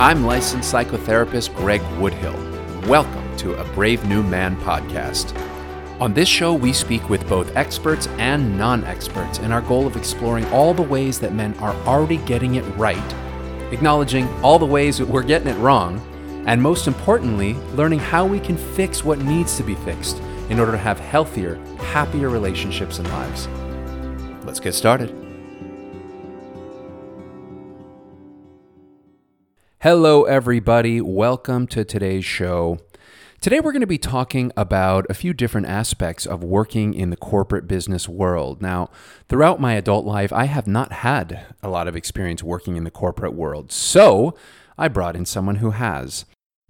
I'm licensed psychotherapist Greg Woodhill. Welcome to a Brave New Man podcast. On this show, we speak with both experts and non experts in our goal of exploring all the ways that men are already getting it right, acknowledging all the ways that we're getting it wrong, and most importantly, learning how we can fix what needs to be fixed in order to have healthier, happier relationships and lives. Let's get started. Hello, everybody. Welcome to today's show. Today, we're going to be talking about a few different aspects of working in the corporate business world. Now, throughout my adult life, I have not had a lot of experience working in the corporate world, so I brought in someone who has.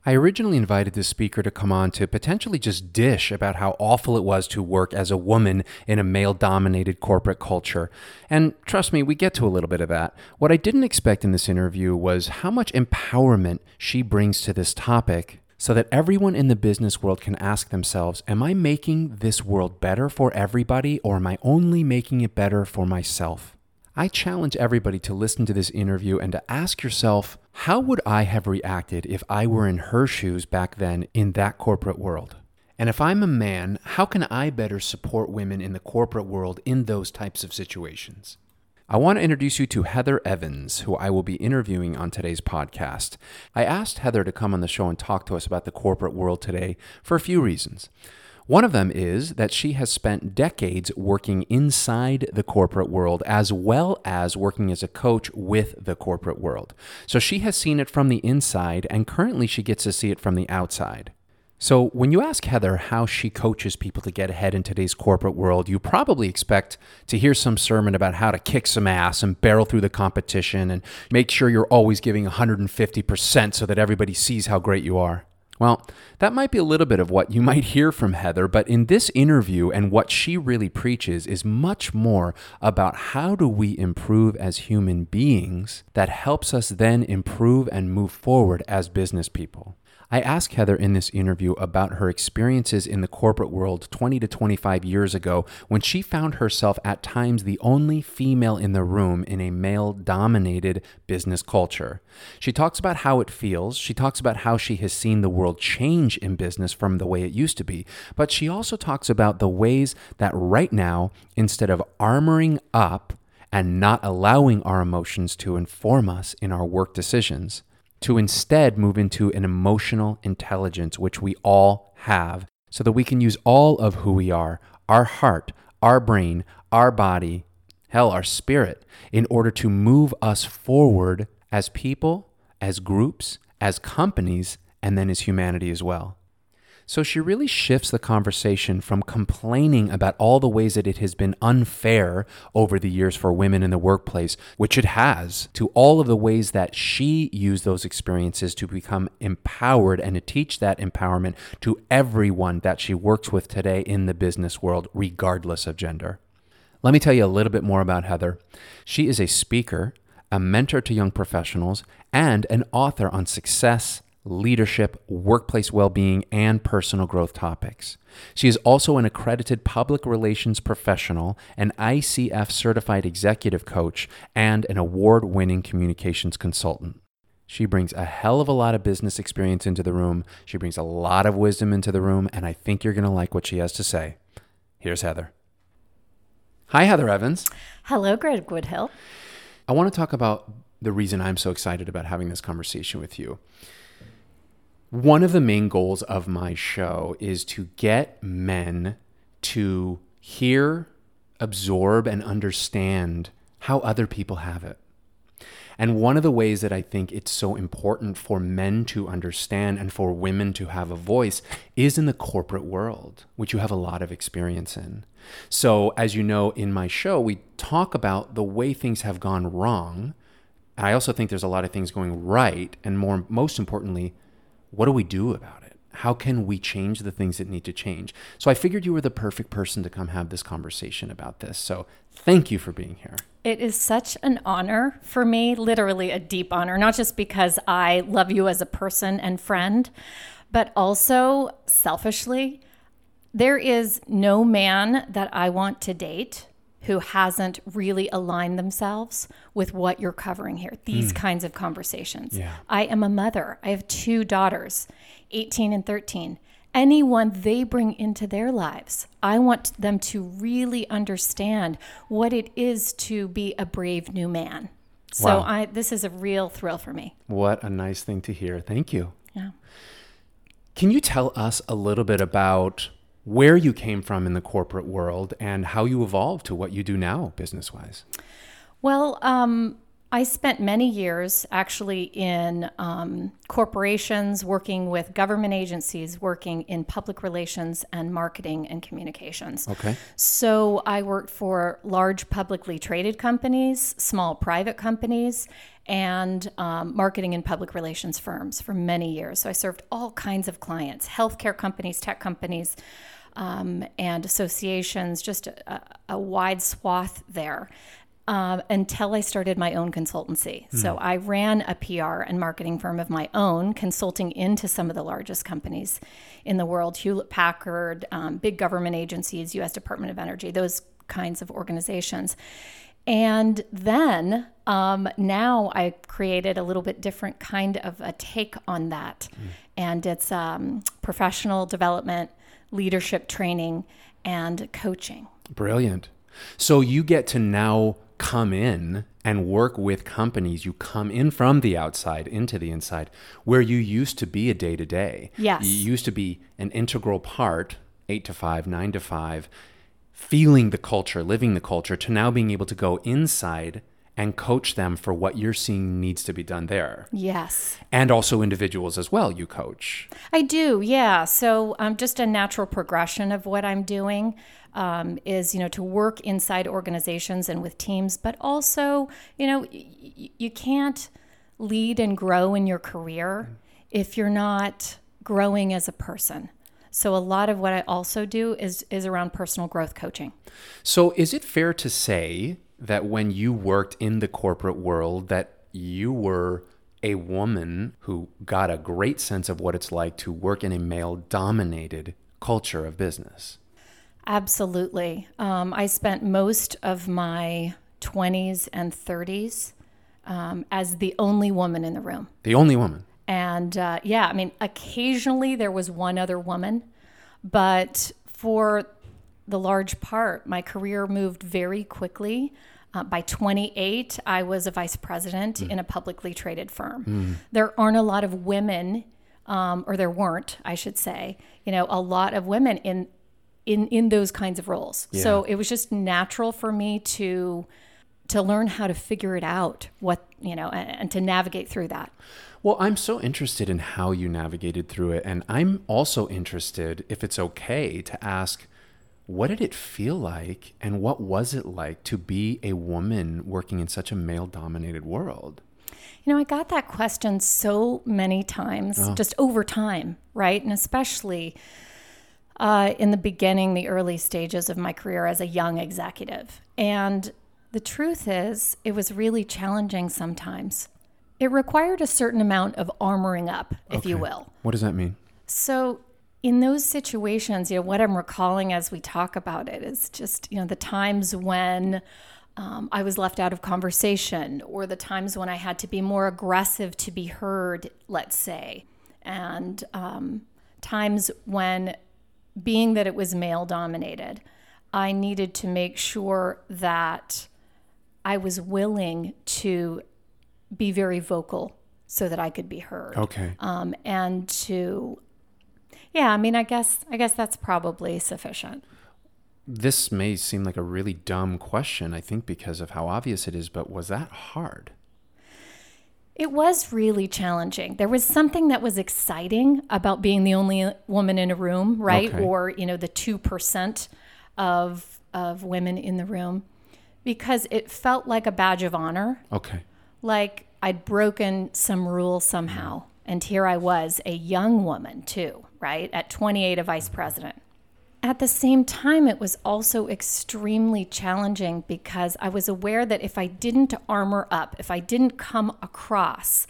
I originally invited this speaker to come on to potentially just dish about how awful it was to work as a woman in a male dominated corporate culture. And trust me, we get to a little bit of that. What I didn't expect in this interview was how much empowerment she brings to this topic so that everyone in the business world can ask themselves Am I making this world better for everybody, or am I only making it better for myself? I challenge everybody to listen to this interview and to ask yourself, how would I have reacted if I were in her shoes back then in that corporate world? And if I'm a man, how can I better support women in the corporate world in those types of situations? I want to introduce you to Heathere Evans, who I will be interviewing on today's podcast. I asked Heathere to come on the show and talk to us about the corporate world today for a few reasons. One of them is that she has spent decades working inside the corporate world as well as working as a coach with the corporate world. So she has seen it from the inside, and currently she gets to see it from the outside. So, when you ask Heathere how she coaches people to get ahead in today's corporate world, you probably expect to hear some sermon about how to kick some ass and barrel through the competition and make sure you're always giving 150% so that everybody sees how great you are. Well, that might be a little bit of what you might hear from Heathere, but in this interview and what she really preaches is much more about how do we improve as human beings that helps us then improve and move forward as business people. I asked Heathere in this interview about her experiences in the corporate world 20 to 25 years ago when she found herself at times the only female in the room in a male dominated business culture. She talks about how it feels. She talks about how she has seen the world change in business from the way it used to be. But she also talks about the ways that right now, instead of armoring up, and not allowing our emotions to inform us in our work decisions, to instead move into an emotional intelligence, which we all have, so that we can use all of who we are our heart, our brain, our body, hell, our spirit in order to move us forward as people, as groups, as companies, and then as humanity as well. So she really shifts the conversation from complaining about all the ways that it has been unfair over the years for women in the workplace, which it has, to all of the ways that she used those experiences to become empowered and to teach that empowerment to everyone that she works with today in the business world, regardless of gender. Let me tell you a little bit more about Heathere. She is a speaker, a mentor to young professionals, and an author on success leadership, workplace well being, and personal growth topics. She is also an accredited public relations professional, an ICF certified executive coach, and an award winning communications consultant. She brings a hell of a lot of business experience into the room. She brings a lot of wisdom into the room, and I think you're going to like what she has to say. Here's Heathere. Hi, Heathere Evans. Hello, Greg Woodhill. I want to talk about the reason I'm so excited about having this conversation with you. One of the main goals of my show is to get men to hear, absorb, and understand how other people have it. And one of the ways that I think it's so important for men to understand and for women to have a voice is in the corporate world, which you have a lot of experience in. So, as you know, in my show, we talk about the way things have gone wrong. I also think there's a lot of things going right. And more, most importantly, what do we do about it? How can we change the things that need to change? So I figured you were the perfect person to come have this conversation about this. So thank you for being here. It is such an honor for me, literally a deep honor, not just because I love you as a person and friend, but also selfishly. There is no man that I want to date who hasn't really aligned themselves with what you're covering here. These hmm. kinds of conversations. Yeah. I am a mother. I have two daughters, 18 and 13. Anyone they bring into their lives, I want them to really understand what it is to be a brave new man. So Wow. I this is a real thrill for me. What a nice thing to hear. Thank you. Yeah. Can you tell us a little bit about where you came from in the corporate world and how you evolved to what you do now, business wise? Well, um, I spent many years actually in um, corporations, working with government agencies, working in public relations and marketing and communications. Okay. So I worked for large publicly traded companies, small private companies, and um, marketing and public relations firms for many years. So I served all kinds of clients healthcare companies, tech companies, um, and associations, just a, a wide swath there. Um, until I started my own consultancy. So I ran a PR and marketing firm of my own, consulting into some of the largest companies in the world Hewlett Packard, um, big government agencies, US Department of Energy, those kinds of organizations. And then um, now I created a little bit different kind of a take on that. And it's um, professional development, leadership training, and coaching. Brilliant. So you get to now come in and work with companies. You come in from the outside into the inside, where you used to be a day to day. Yes. You used to be an integral part, eight to five, nine to five, feeling the culture, living the culture, to now being able to go inside and coach them for what you're seeing needs to be done there. Yes. And also individuals as well, you coach. I do, yeah. So um, just a natural progression of what I'm doing um, is, you know, to work inside organizations and with teams, but also, you know, y- you can't lead and grow in your career if you're not growing as a person. So a lot of what I also do is is around personal growth coaching. So, is it fair to say that when you worked in the corporate world that you were a woman who got a great sense of what it's like to work in a male dominated culture of business? Absolutely. Um, I spent most of my 20s and 30s um, as the only woman in the room. The only woman. And uh, yeah, I mean, occasionally there was one other woman, but for the large part, my career moved very quickly. Uh, by 28, I was a vice president in a publicly traded firm. There aren't a lot of women, um, or there weren't, I should say, you know, a lot of women in in in those kinds of roles. So it was just natural for me to to learn how to figure it out, what you know, and, and to navigate through that. Well, I'm so interested in how you navigated through it. And I'm also interested, if it's okay, to ask what did it feel like and what was it like to be a woman working in such a male dominated world? You know, I got that question so many times just over time, right? And especially uh, in the beginning, the early stages of my career as a young executive. And the truth is, it was really challenging sometimes. It required a certain amount of armoring up, if you will. What does that mean? So, in those situations, you know, what I'm recalling as we talk about it is just, you know, the times when um, I was left out of conversation or the times when I had to be more aggressive to be heard, let's say, and um, times when, being that it was male dominated, I needed to make sure that I was willing to be very vocal so that I could be heard Okay. um, and to yeah i mean i guess i guess that's probably sufficient This may seem like a really dumb question, I think, because of how obvious it is, but was that hard? it was really challenging there was something that was exciting about being the only woman in a room right Okay. or you know the 2% of of women in the room because it felt like a badge of honor Okay. like I'd broken some rule somehow. And here I was, a young woman too, right? At 28, a vice president. At the same time, it was also extremely challenging because I was aware that if I didn't armor up, if I didn't come across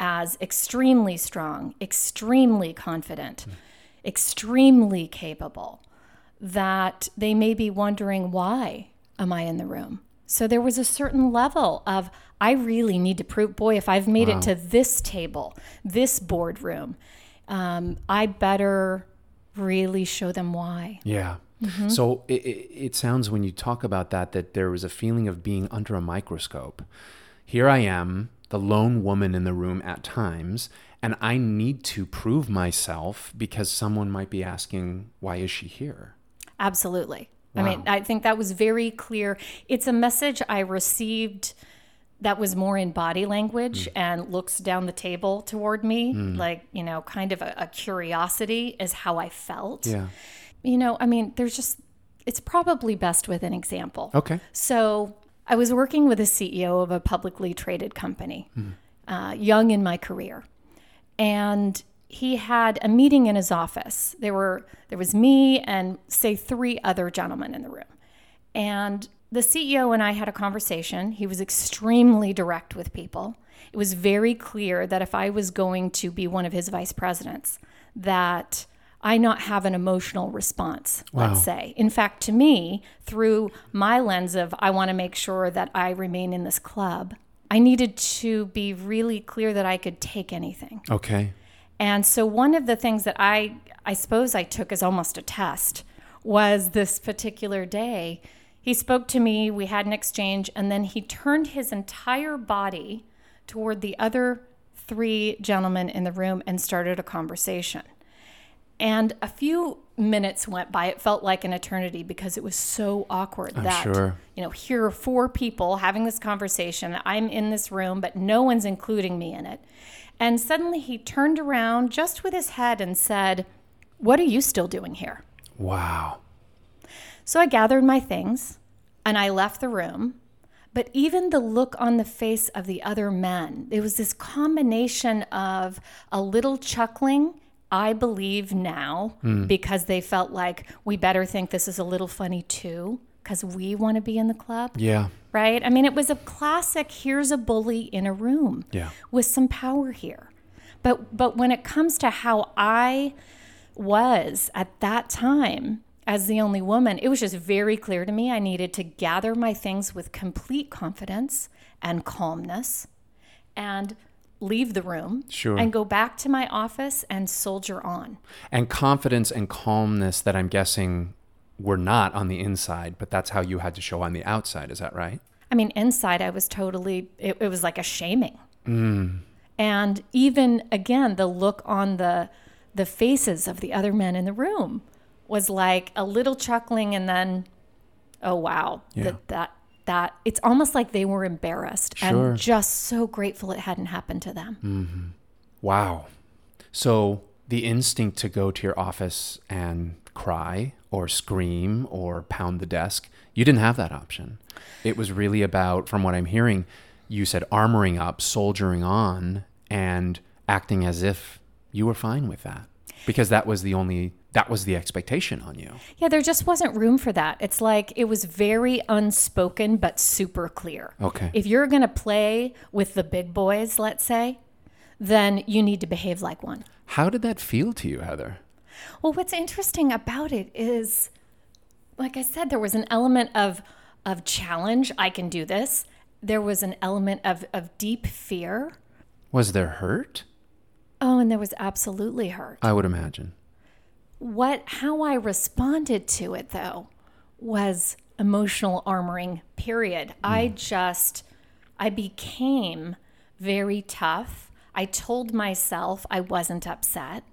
as extremely strong, extremely confident, extremely capable, that they may be wondering why am I in the room? So there was a certain level of, I really need to prove, boy, if I've made it to this table, this boardroom, um, I better really show them why. Yeah. So it, it, it sounds when you talk about that that there was a feeling of being under a microscope. Here I am, the lone woman in the room at times, and I need to prove myself because someone might be asking, why is she here? Absolutely. I mean, I think that was very clear. It's a message I received that was more in body language mm. and looks down the table toward me, mm. like, you know, kind of a, a curiosity is how I felt. Yeah. You know, I mean, there's just, it's probably best with an example. Okay. So I was working with a CEO of a publicly traded company, mm. uh, young in my career, and he had a meeting in his office. There were there was me and say three other gentlemen in the room, and the CEO and I had a conversation. He was extremely direct with people. It was very clear that if I was going to be one of his vice presidents, that I not have an emotional response, let's say. In fact, to me, through my lens of I want to make sure that I remain in this club, I needed to be really clear that I could take anything. Okay. And so one of the things that I I suppose I took as almost a test was this particular day. He spoke to me, we had an exchange, and then he turned his entire body toward the other three gentlemen in the room and started a conversation. And a few minutes went by. It felt like an eternity because it was so awkward that sure. you know, here are four people having this conversation. I'm in this room, but no one's including me in it. And suddenly he turned around just with his head and said, What are you still doing here? Wow. So I gathered my things and I left the room. But even the look on the face of the other men, it was this combination of a little chuckling, I believe now, hmm. because they felt like we better think this is a little funny too, because we want to be in the club Yeah. right? I mean, it was a classic here's a bully in a room Yeah. with some power here. But but when it comes to how I was at that time as the only woman, it was just very clear to me I needed to gather my things with complete confidence and calmness and leave the room Sure. and go back to my office and soldier on. And confidence and calmness that I'm guessing were not on the inside, but that's how you had to show on the outside. Is that right? I mean, inside I was totally, it, it was like a shaming. Mm. And even again, the look on the, the faces of the other men in the room was like a little chuckling and then, oh, wow, Yeah. that, that, that, it's almost like they were embarrassed Sure. and just so grateful it hadn't happened to them. Mm-hmm. Wow. So the instinct to go to your office and cry or scream or pound the desk, you didn't have that option. It was really about, from what I'm hearing, you said armoring up, soldiering on, and acting as if you were fine with that. Because that was the only, that was the expectation on you. Yeah, there just wasn't room for that. It's like it was very unspoken, but super clear. Okay. If you're going to play with the big boys, let's say, then you need to behave like one. How did that feel to you, Heathere? Well, what's interesting about it is, like I said, there was an element of of challenge. I can do this. There was an element of of deep fear. Was there hurt? Oh, and there was absolutely hurt. I would imagine. What how I responded to it though was emotional armoring. Period. Hmm. I just I became very tough. I told myself I wasn't upset.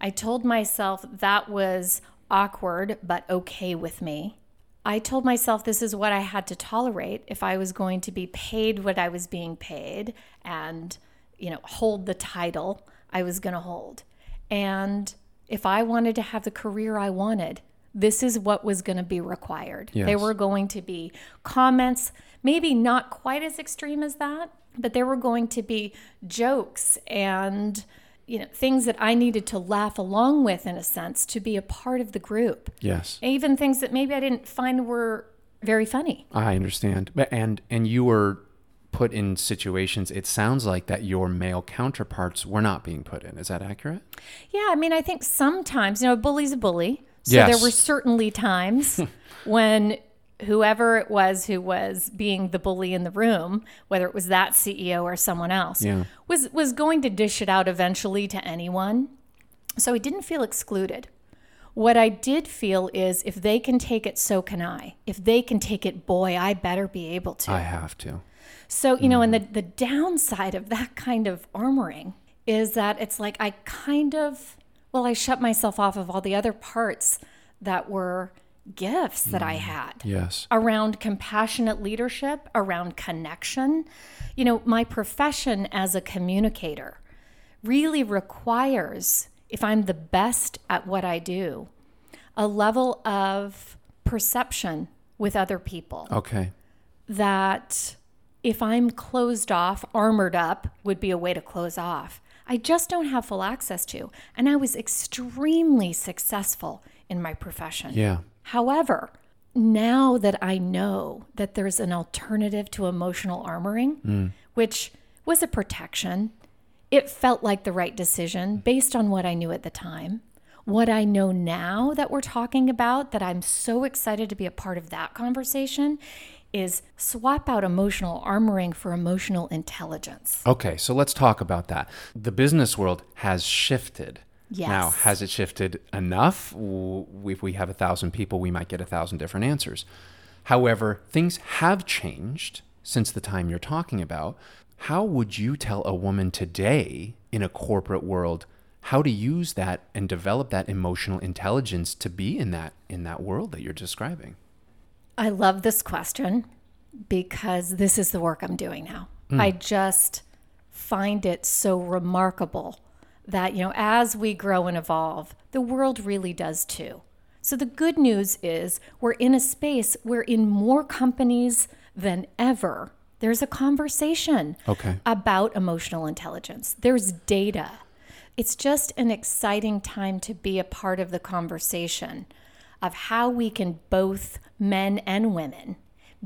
I told myself that was awkward but okay with me. I told myself this is what I had to tolerate if I was going to be paid what I was being paid and, you know, hold the title I was going to hold. And if I wanted to have the career I wanted, this is what was going to be required. There were going to be comments, maybe not quite as extreme as that, but there were going to be jokes and you know things that I needed to laugh along with in a sense to be a part of the group. Yes. Even things that maybe I didn't find were very funny. I understand. But and and you were put in situations it sounds like that your male counterparts were not being put in. Is that accurate? Yeah, I mean, I think sometimes, you know, a bully's a bully. So Yes. there were certainly times when whoever it was who was being the bully in the room, whether it was that CEO or someone else, Yeah. was was going to dish it out eventually to anyone. So I didn't feel excluded. What I did feel is if they can take it, so can I. If they can take it, boy, I better be able to. I have to. So, you know, and the, mm. the downside of that kind of armoring is that it's like I kind of, well, I shut myself off of all the other parts that were gifts that I mm. had Yes. around compassionate leadership, around connection. You know, my profession as a communicator really requires, if I'm the best at what I do, a level of perception with other people Okay. that if I'm closed off, armored up would be a way to close off. I just don't have full access to. And I was extremely successful in my profession. Yeah. However, now that I know that there's an alternative to emotional armoring, hmm. which was a protection, it felt like the right decision based on what I knew at the time. What I know now that we're talking about, that I'm so excited to be a part of that conversation, is swap out emotional armoring for emotional intelligence. Okay, so let's talk about that. The business world has shifted. Yes. Now, has it shifted enough? If we have a thousand people, we might get a thousand different answers. However, things have changed since the time you're talking about. How would you tell a woman today in a corporate world how to use that and develop that emotional intelligence to be in that in that world that you're describing? I love this question because this is the work I'm doing now. I hmm. just find it so remarkable that, you know, as we grow and evolve, the world really does too. So the good news is we're in a space where in more companies than ever, there's a conversation Okay. about emotional intelligence. There's data. It's just an exciting time to be a part of the conversation of how we can both men and women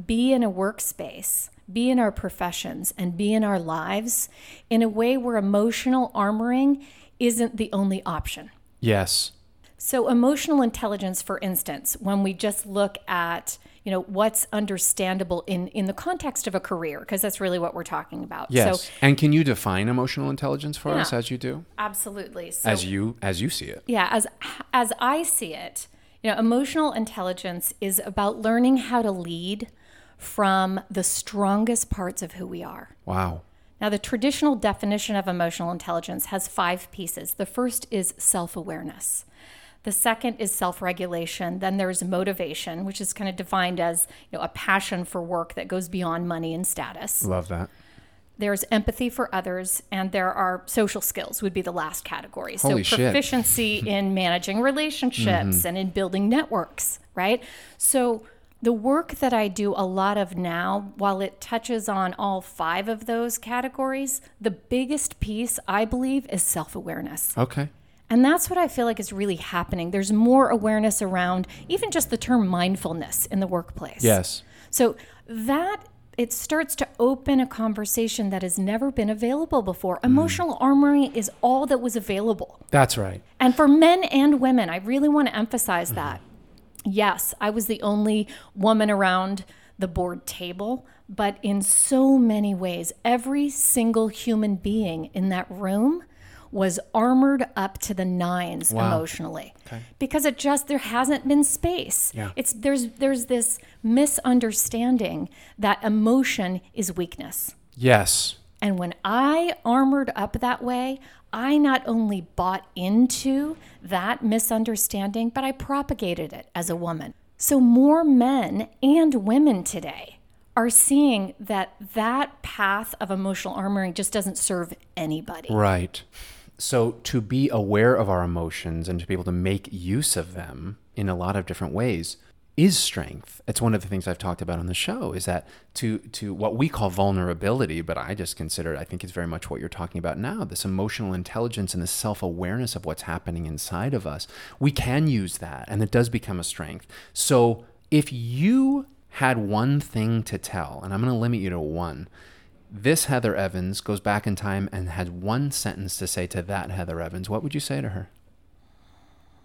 be in a workspace, be in our professions, and be in our lives in a way where emotional armoring isn't the only option. Yes. So emotional intelligence, for instance, when we just look at you know what's understandable in in the context of a career, because that's really what we're talking about. Yes. So and can you define emotional intelligence for us as you do? absolutely. So As you as you see it. yeah, as as I see it, you know, emotional intelligence is about learning how to lead from the strongest parts of who we are. Wow. Now, the traditional definition of emotional intelligence has five pieces. The first is self awareness. The second is self regulation. Then there's motivation, which is kind of defined as you know, a passion for work that goes beyond money and status. Love that. There's empathy for others, and there are social skills, would be the last category. Holy so, proficiency in managing relationships mm-hmm. and in building networks, right? So, the work that I do a lot of now, while it touches on all five of those categories, the biggest piece, I believe, is self awareness. Okay. And that's what I feel like is really happening. There's more awareness around even just the term mindfulness in the workplace. Yes. So that it starts to open a conversation that has never been available before. Mm. Emotional armoring is all that was available. That's right. And for men and women, I really want to emphasize mm-hmm. that. Yes, I was the only woman around the board table, but in so many ways, every single human being in that room was armored up to the nines emotionally because it just there hasn't been space Yeah. it's there's there's this misunderstanding that emotion is weakness Yes. and when I armored up that way, I not only bought into that misunderstanding, but I propagated it as a woman. So more men and women today are seeing that that path of emotional armoring just doesn't serve anybody. Right. So to be aware of our emotions and to be able to make use of them in a lot of different ways is strength. It's one of the things I've talked about on the show is that to to what we call vulnerability, but I just consider I think it's very much what you're talking about now, this emotional intelligence and this self-awareness of what's happening inside of us. We can use that and it does become a strength. So if you had one thing to tell, and I'm going to limit you to one, this Heathere Evans goes back in time and had one sentence to say to that Heathere Evans, what would you say to her?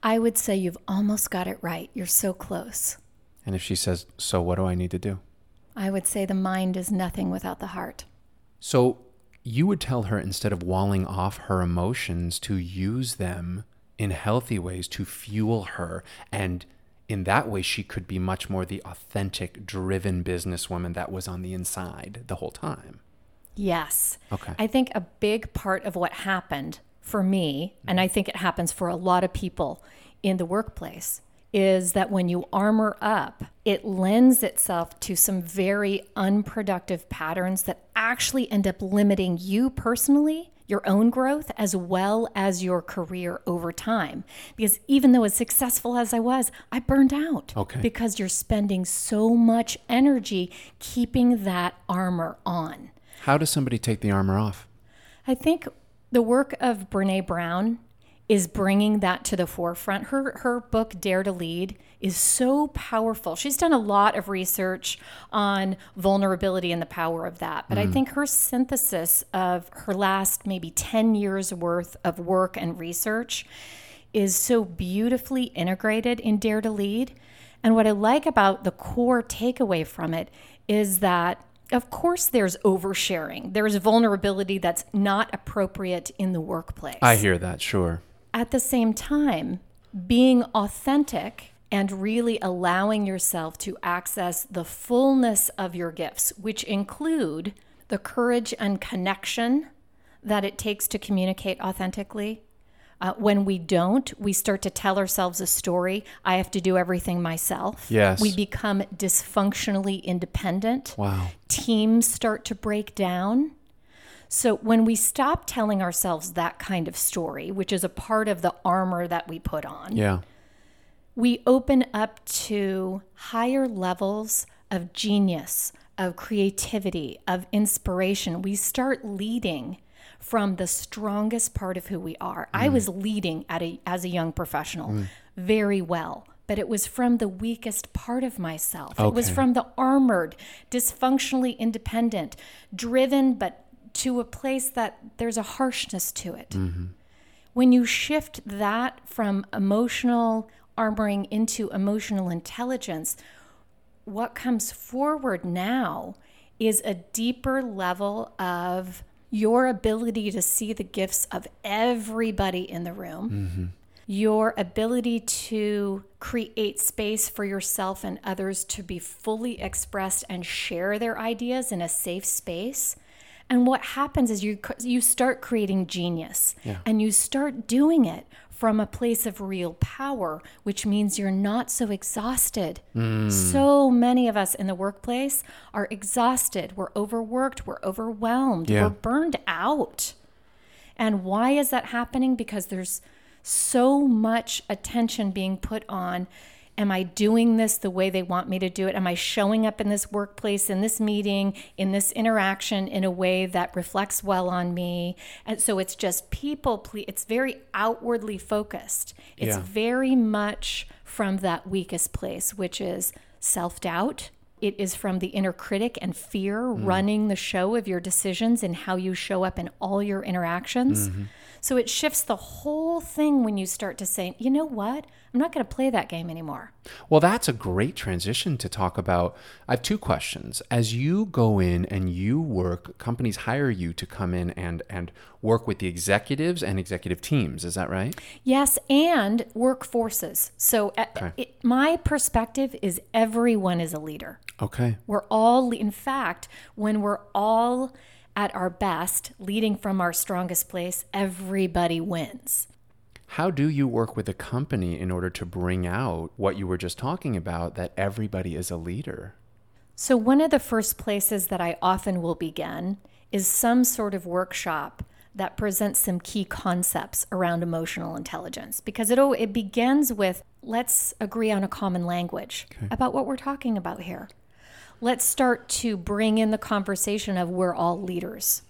I would say you've almost got it right. You're so close. And if she says, So what do I need to do? I would say the mind is nothing without the heart. So you would tell her instead of walling off her emotions to use them in healthy ways to fuel her and in that way she could be much more the authentic driven businesswoman that was on the inside the whole time Yes. Okay. I think a big part of what happened for me, and mm-hmm. I think it happens for a lot of people in the workplace, is that when you armor up, it lends itself to some very unproductive patterns that actually end up limiting you personally, your own growth, as well as your career over time. Because even though as successful as I was, I burned out. Okay. Because you're spending so much energy keeping that armor on. How does somebody take the armor off I think the work of Brene Brown is bringing that to the forefront. Her her book Dare to Lead is so powerful. She's done a lot of research on vulnerability and the power of that. But I hmm. think her synthesis of her last maybe 10 years worth of work and research is so beautifully integrated in Dare to Lead. And what I like about the core takeaway from it is that of course there's oversharing. There's vulnerability that's not appropriate in the workplace. i hear that sure At the same time, being authentic and really allowing yourself to access the fullness of your gifts, which include the courage and connection that it takes to communicate authentically. Uh, when we don't, we start to tell ourselves a story. I have to do everything myself. Yes. We become dysfunctionally independent. wow Teams start to break down. So when we stop telling ourselves that kind of story, which is a part of the armor that we put on, yeah we open up to higher levels of genius, of creativity, of inspiration. We start leading from the strongest part of who we are. I mm. was leading at a, as a young professional mm. very well, but it was from the weakest part of myself. It was from the armored, dysfunctionally independent, driven, but to a place that there's a harshness to it. Mm-hmm. When you shift that from emotional armoring into emotional intelligence, what comes forward now is a deeper level of your ability to see the gifts of everybody in the room, mm-hmm. your ability to create space for yourself and others to be fully expressed and share their ideas in a safe space. And what happens is you you start creating genius and you start doing it from a place of real power, which means you're not so exhausted. Hmm. So many of us in the workplace are exhausted, we're overworked, we're overwhelmed, Yeah. we're burned out. And why is that happening? Because there's so much attention being put on am I doing this the way they want me to do it? Am I showing up in this workplace, in this meeting, in this interaction in a way that reflects well on me? And so it's just people, ple- it's very outwardly focused. It's Yeah. very much from that weakest place, which is self doubt. It is from the inner critic and fear mm. running the show of your decisions and how you show up in all your interactions. Mm-hmm. So it shifts the whole thing when you start to say, you know what? I'm not going to play that game anymore. Well, that's a great transition to talk about. I have two questions. As you go in and you work, companies hire you to come in and and work with the executives and executive teams. Is that right? Yes, and workforces. So uh, it, my perspective is everyone is a leader. Okay. We're all, in fact, when we're all at our best, leading from our strongest place, everybody wins. How do you work with a company in order to bring out what you were just talking about that everybody is a leader? So, one of the first places that I often will begin is some sort of workshop that presents some key concepts around emotional intelligence because it, it begins with let's agree on a common language about what we're talking about here. Let's start to bring in the conversation of we're all leaders.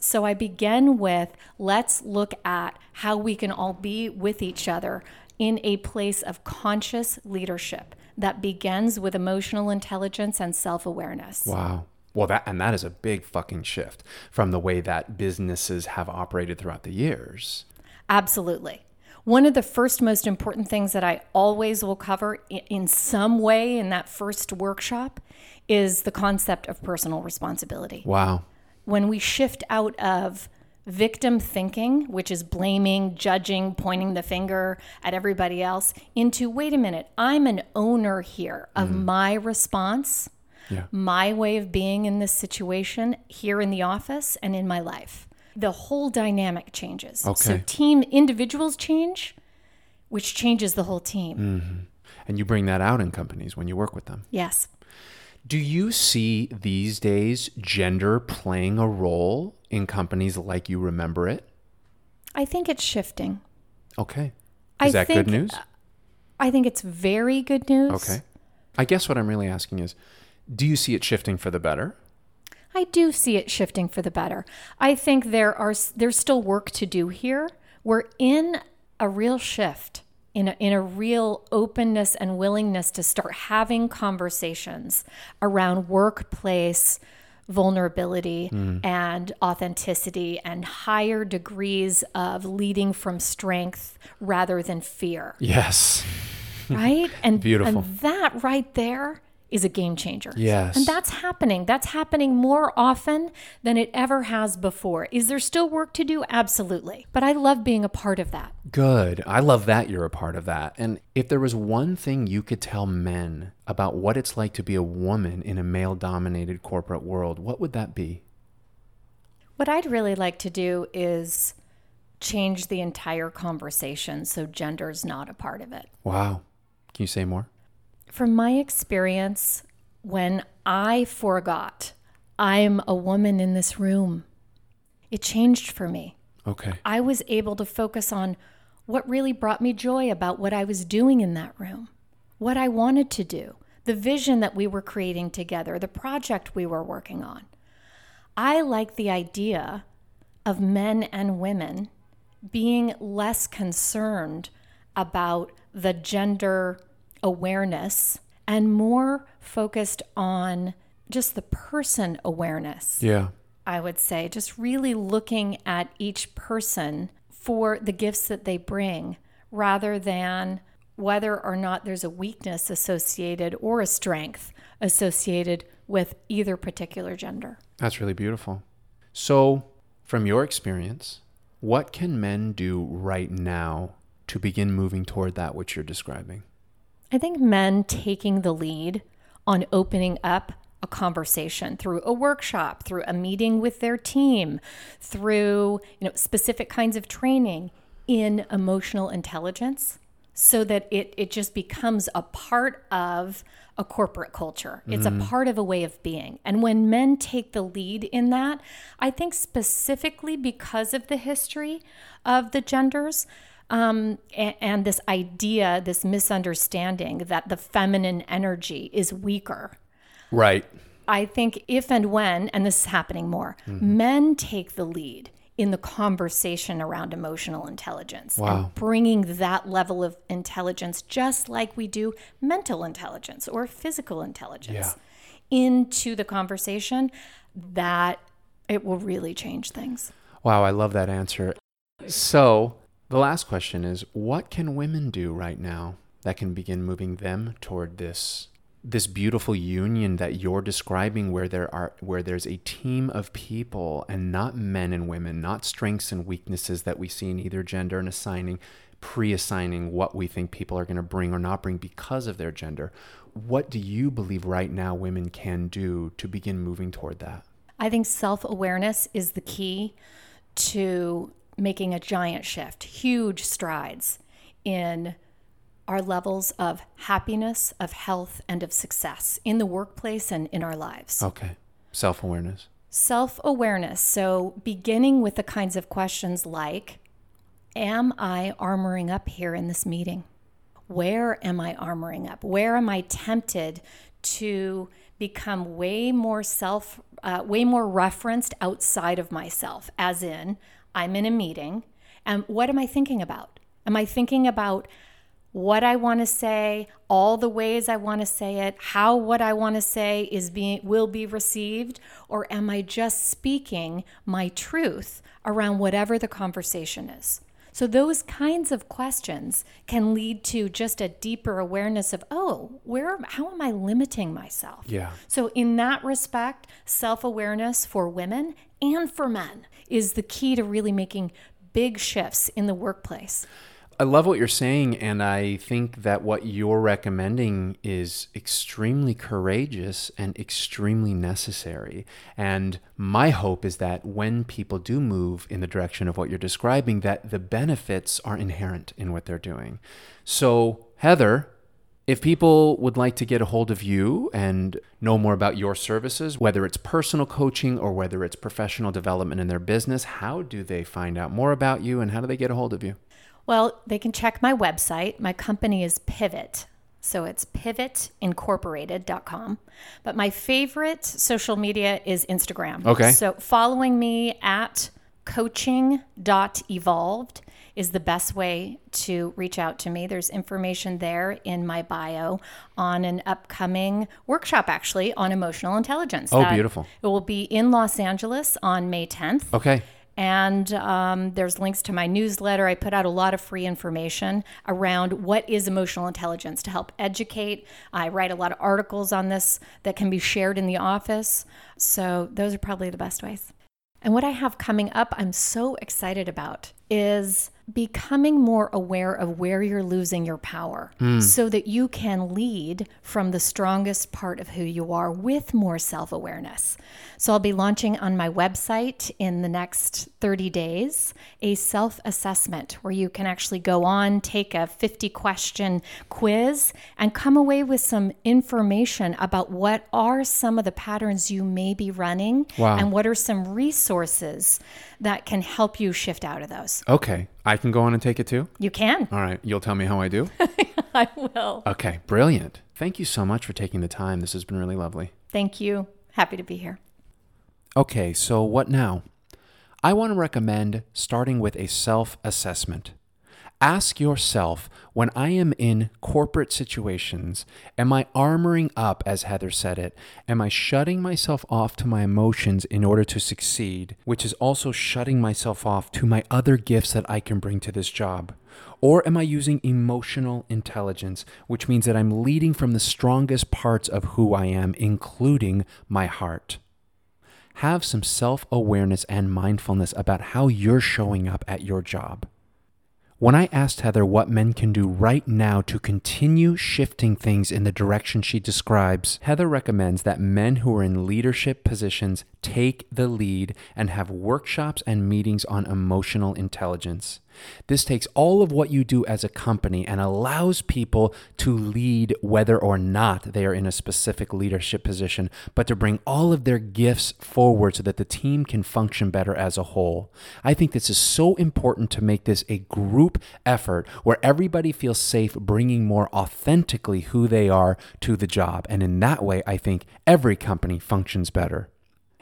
So I begin with let's look at how we can all be with each other in a place of conscious leadership that begins with emotional intelligence and self awareness. Wow. Well, that and that is a big fucking shift from the way that businesses have operated throughout the years. Absolutely. One of the first most important things that I always will cover in some way in that first workshop is the concept of personal responsibility. Wow. When we shift out of victim thinking, which is blaming, judging, pointing the finger at everybody else, into wait a minute, I'm an owner here of mm. my response, Yeah. my way of being in this situation here in the office and in my life. The whole dynamic changes. So Okay. team individuals change, which changes the whole team. And you bring that out in companies when you work with them. Yes. Do you see these days gender playing a role in companies like you remember it? I think it's shifting. Okay. I Is that good think- uh, news? I think it's very good news. Okay. I guess what I'm really asking is do you see it shifting for the better? I do see it shifting for the better. I think there are there's still work to do here. We're in a real shift, in a, in a real openness and willingness to start having conversations around workplace vulnerability mm. and authenticity and higher degrees of leading from strength rather than fear, Yes. right? And Beautiful. and that right there is a game changer. Yes. And that's happening. That's happening more often than it ever has before. Is there still work to do? Absolutely. But I love being a part of that. Good. I love that you're a part of that. And if there was one thing you could tell men about what it's like to be a woman in a male dominated corporate world, what would that be? What I'd really like to do is change the entire conversation so gender's not a part of it. Wow. Can you say more? From my experience, when I forgot I'm a woman in this room, it changed for me. Okay. I was able to focus on what really brought me joy about what I was doing in that room, what I wanted to do, the vision that we were creating together, the project we were working on. I like the idea of men and women being less concerned about the gender awareness and more focused on just the person awareness. Yeah. I would say, just really looking at each person for the gifts that they bring rather than whether or not there's a weakness associated or a strength associated with either particular gender. That's really beautiful. So, from your experience, what can men do right now to begin moving toward that which you're describing? I think men taking the lead on opening up a conversation through a workshop, through a meeting with their team, through you know specific kinds of training in emotional intelligence so that it, it just becomes a part of a corporate culture. It's a mm. part of a way of being. And when men take the lead in that, I think specifically because of the history of the genders, um, and, and this idea, this misunderstanding that the feminine energy is weaker. Right. I think if and when, and this is happening more, men take the lead in the conversation around emotional intelligence Wow. and bringing that level of intelligence, just like we do mental intelligence or physical intelligence, into the conversation, that it will really change things. Wow, I love that answer. So, the last question is what can women do right now that can begin moving them toward this this beautiful union that you're describing where there are where there's a team of people and not men and women, not strengths and weaknesses that we see in either gender and assigning pre-assigning what we think people are going to bring or not bring because of their gender. What do you believe right now women can do to begin moving toward that? I think self awareness is the key to making a giant shift, huge strides in our levels of happiness, of health, and of success in the workplace and in our lives. Okay. Self-awareness. Self awareness. So, beginning with the kinds of questions like Am I armoring up here in this meeting? Where am I armoring up? Where am I tempted to become way more self, uh, way more referenced outside of myself? As in, I'm in a meeting, and what am I thinking about? Am I thinking about what I want to say, all the ways I want to say it, how what I want to say is being will be received, or am I just speaking my truth around whatever the conversation is? So, those kinds of questions can lead to just a deeper awareness of, oh, where, how am I limiting myself? Yeah. So, in that respect, self awareness for women and for men is the key to really making big shifts in the workplace. I love what you're saying, and I think that what you're recommending is extremely courageous and extremely necessary. And my hope is that when people do move in the direction of what you're describing, that the benefits are inherent in what they're doing. So, Heathere, if people would like to get a hold of you and know more about your services, whether it's personal coaching or whether it's professional development in their business, how do they find out more about you and how do they get a hold of you? Well, they can check my website. My company is Pivot. So it's pivotincorporated.com. But my favorite social media is Instagram. Okay. So following me at coaching.evolved is the best way to reach out to me. There's information there in my bio on an upcoming workshop, actually, on emotional intelligence. Oh, beautiful. It will be in Los Angeles on May 10th. Okay. And um, there's links to my newsletter. I put out a lot of free information around what is emotional intelligence to help educate. I write a lot of articles on this that can be shared in the office. So those are probably the best ways. And what I have coming up, I'm so excited about is becoming more aware of where you're losing your power hmm. so that you can lead from the strongest part of who you are with more self awareness. So, I'll be launching on my website in the next 30 days a self assessment where you can actually go on, take a 50 question quiz, and come away with some information about what are some of the patterns you may be running Wow. and what are some resources that can help you shift out of those. Okay. I can go on and take it too? You can. All right. You'll tell me how I do? I will. Okay. Brilliant. Thank you so much for taking the time. This has been really lovely. Thank you. Happy to be here. Okay, so what now? I want to recommend starting with a self assessment. Ask yourself when I am in corporate situations, am I armoring up, as Heathere said it? Am I shutting myself off to my emotions in order to succeed, which is also shutting myself off to my other gifts that I can bring to this job? Or am I using emotional intelligence, which means that I'm leading from the strongest parts of who I am, including my heart? have some self awareness and mindfulness about how you're showing up at your job. When I asked Heathere what men can do right now to continue shifting things in the direction she describes, Heathere recommends that men who are in leadership positions take the lead and have workshops and meetings on emotional intelligence. This takes all of what you do as a company and allows people to lead whether or not they are in a specific leadership position, but to bring all of their gifts forward so that the team can function better as a whole. I think this is so important to make this a group effort where everybody feels safe bringing more authentically who they are to the job. And in that way, I think every company functions better.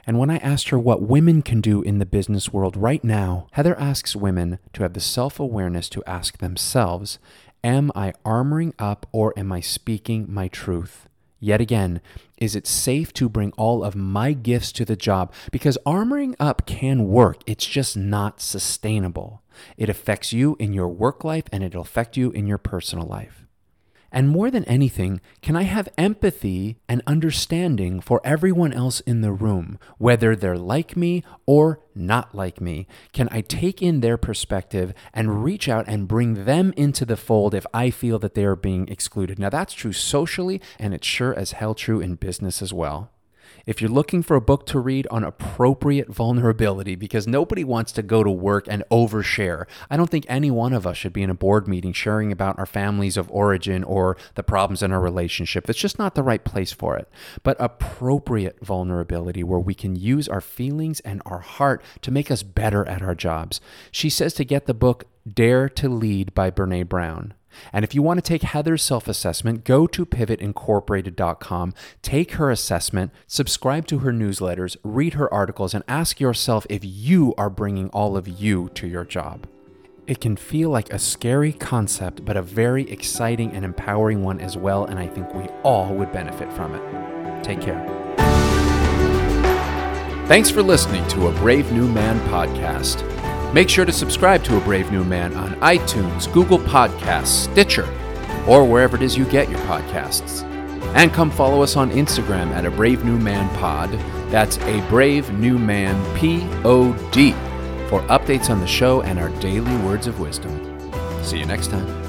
And when I asked her what women can do in the business world right now, Heathere asks women to have the self awareness to ask themselves Am I armoring up or am I speaking my truth? Yet again, is it safe to bring all of my gifts to the job? Because armoring up can work, it's just not sustainable. It affects you in your work life and it'll affect you in your personal life. And more than anything, can I have empathy and understanding for everyone else in the room, whether they're like me or not like me? Can I take in their perspective and reach out and bring them into the fold if I feel that they are being excluded? Now, that's true socially, and it's sure as hell true in business as well. If you're looking for a book to read on appropriate vulnerability, because nobody wants to go to work and overshare, I don't think any one of us should be in a board meeting sharing about our families of origin or the problems in our relationship. It's just not the right place for it. But appropriate vulnerability where we can use our feelings and our heart to make us better at our jobs. She says to get the book Dare to Lead by Brene Brown. And if you want to take Heathere's self assessment, go to pivotincorporated.com, take her assessment, subscribe to her newsletters, read her articles, and ask yourself if you are bringing all of you to your job. It can feel like a scary concept, but a very exciting and empowering one as well, and I think we all would benefit from it. Take care. Thanks for listening to a Brave New Man podcast. Make sure to subscribe to A Brave New Man on iTunes, Google Podcasts, Stitcher, or wherever it is you get your podcasts. And come follow us on Instagram at A Brave New Man Pod. That's A Brave New Man P O D for updates on the show and our daily words of wisdom. See you next time.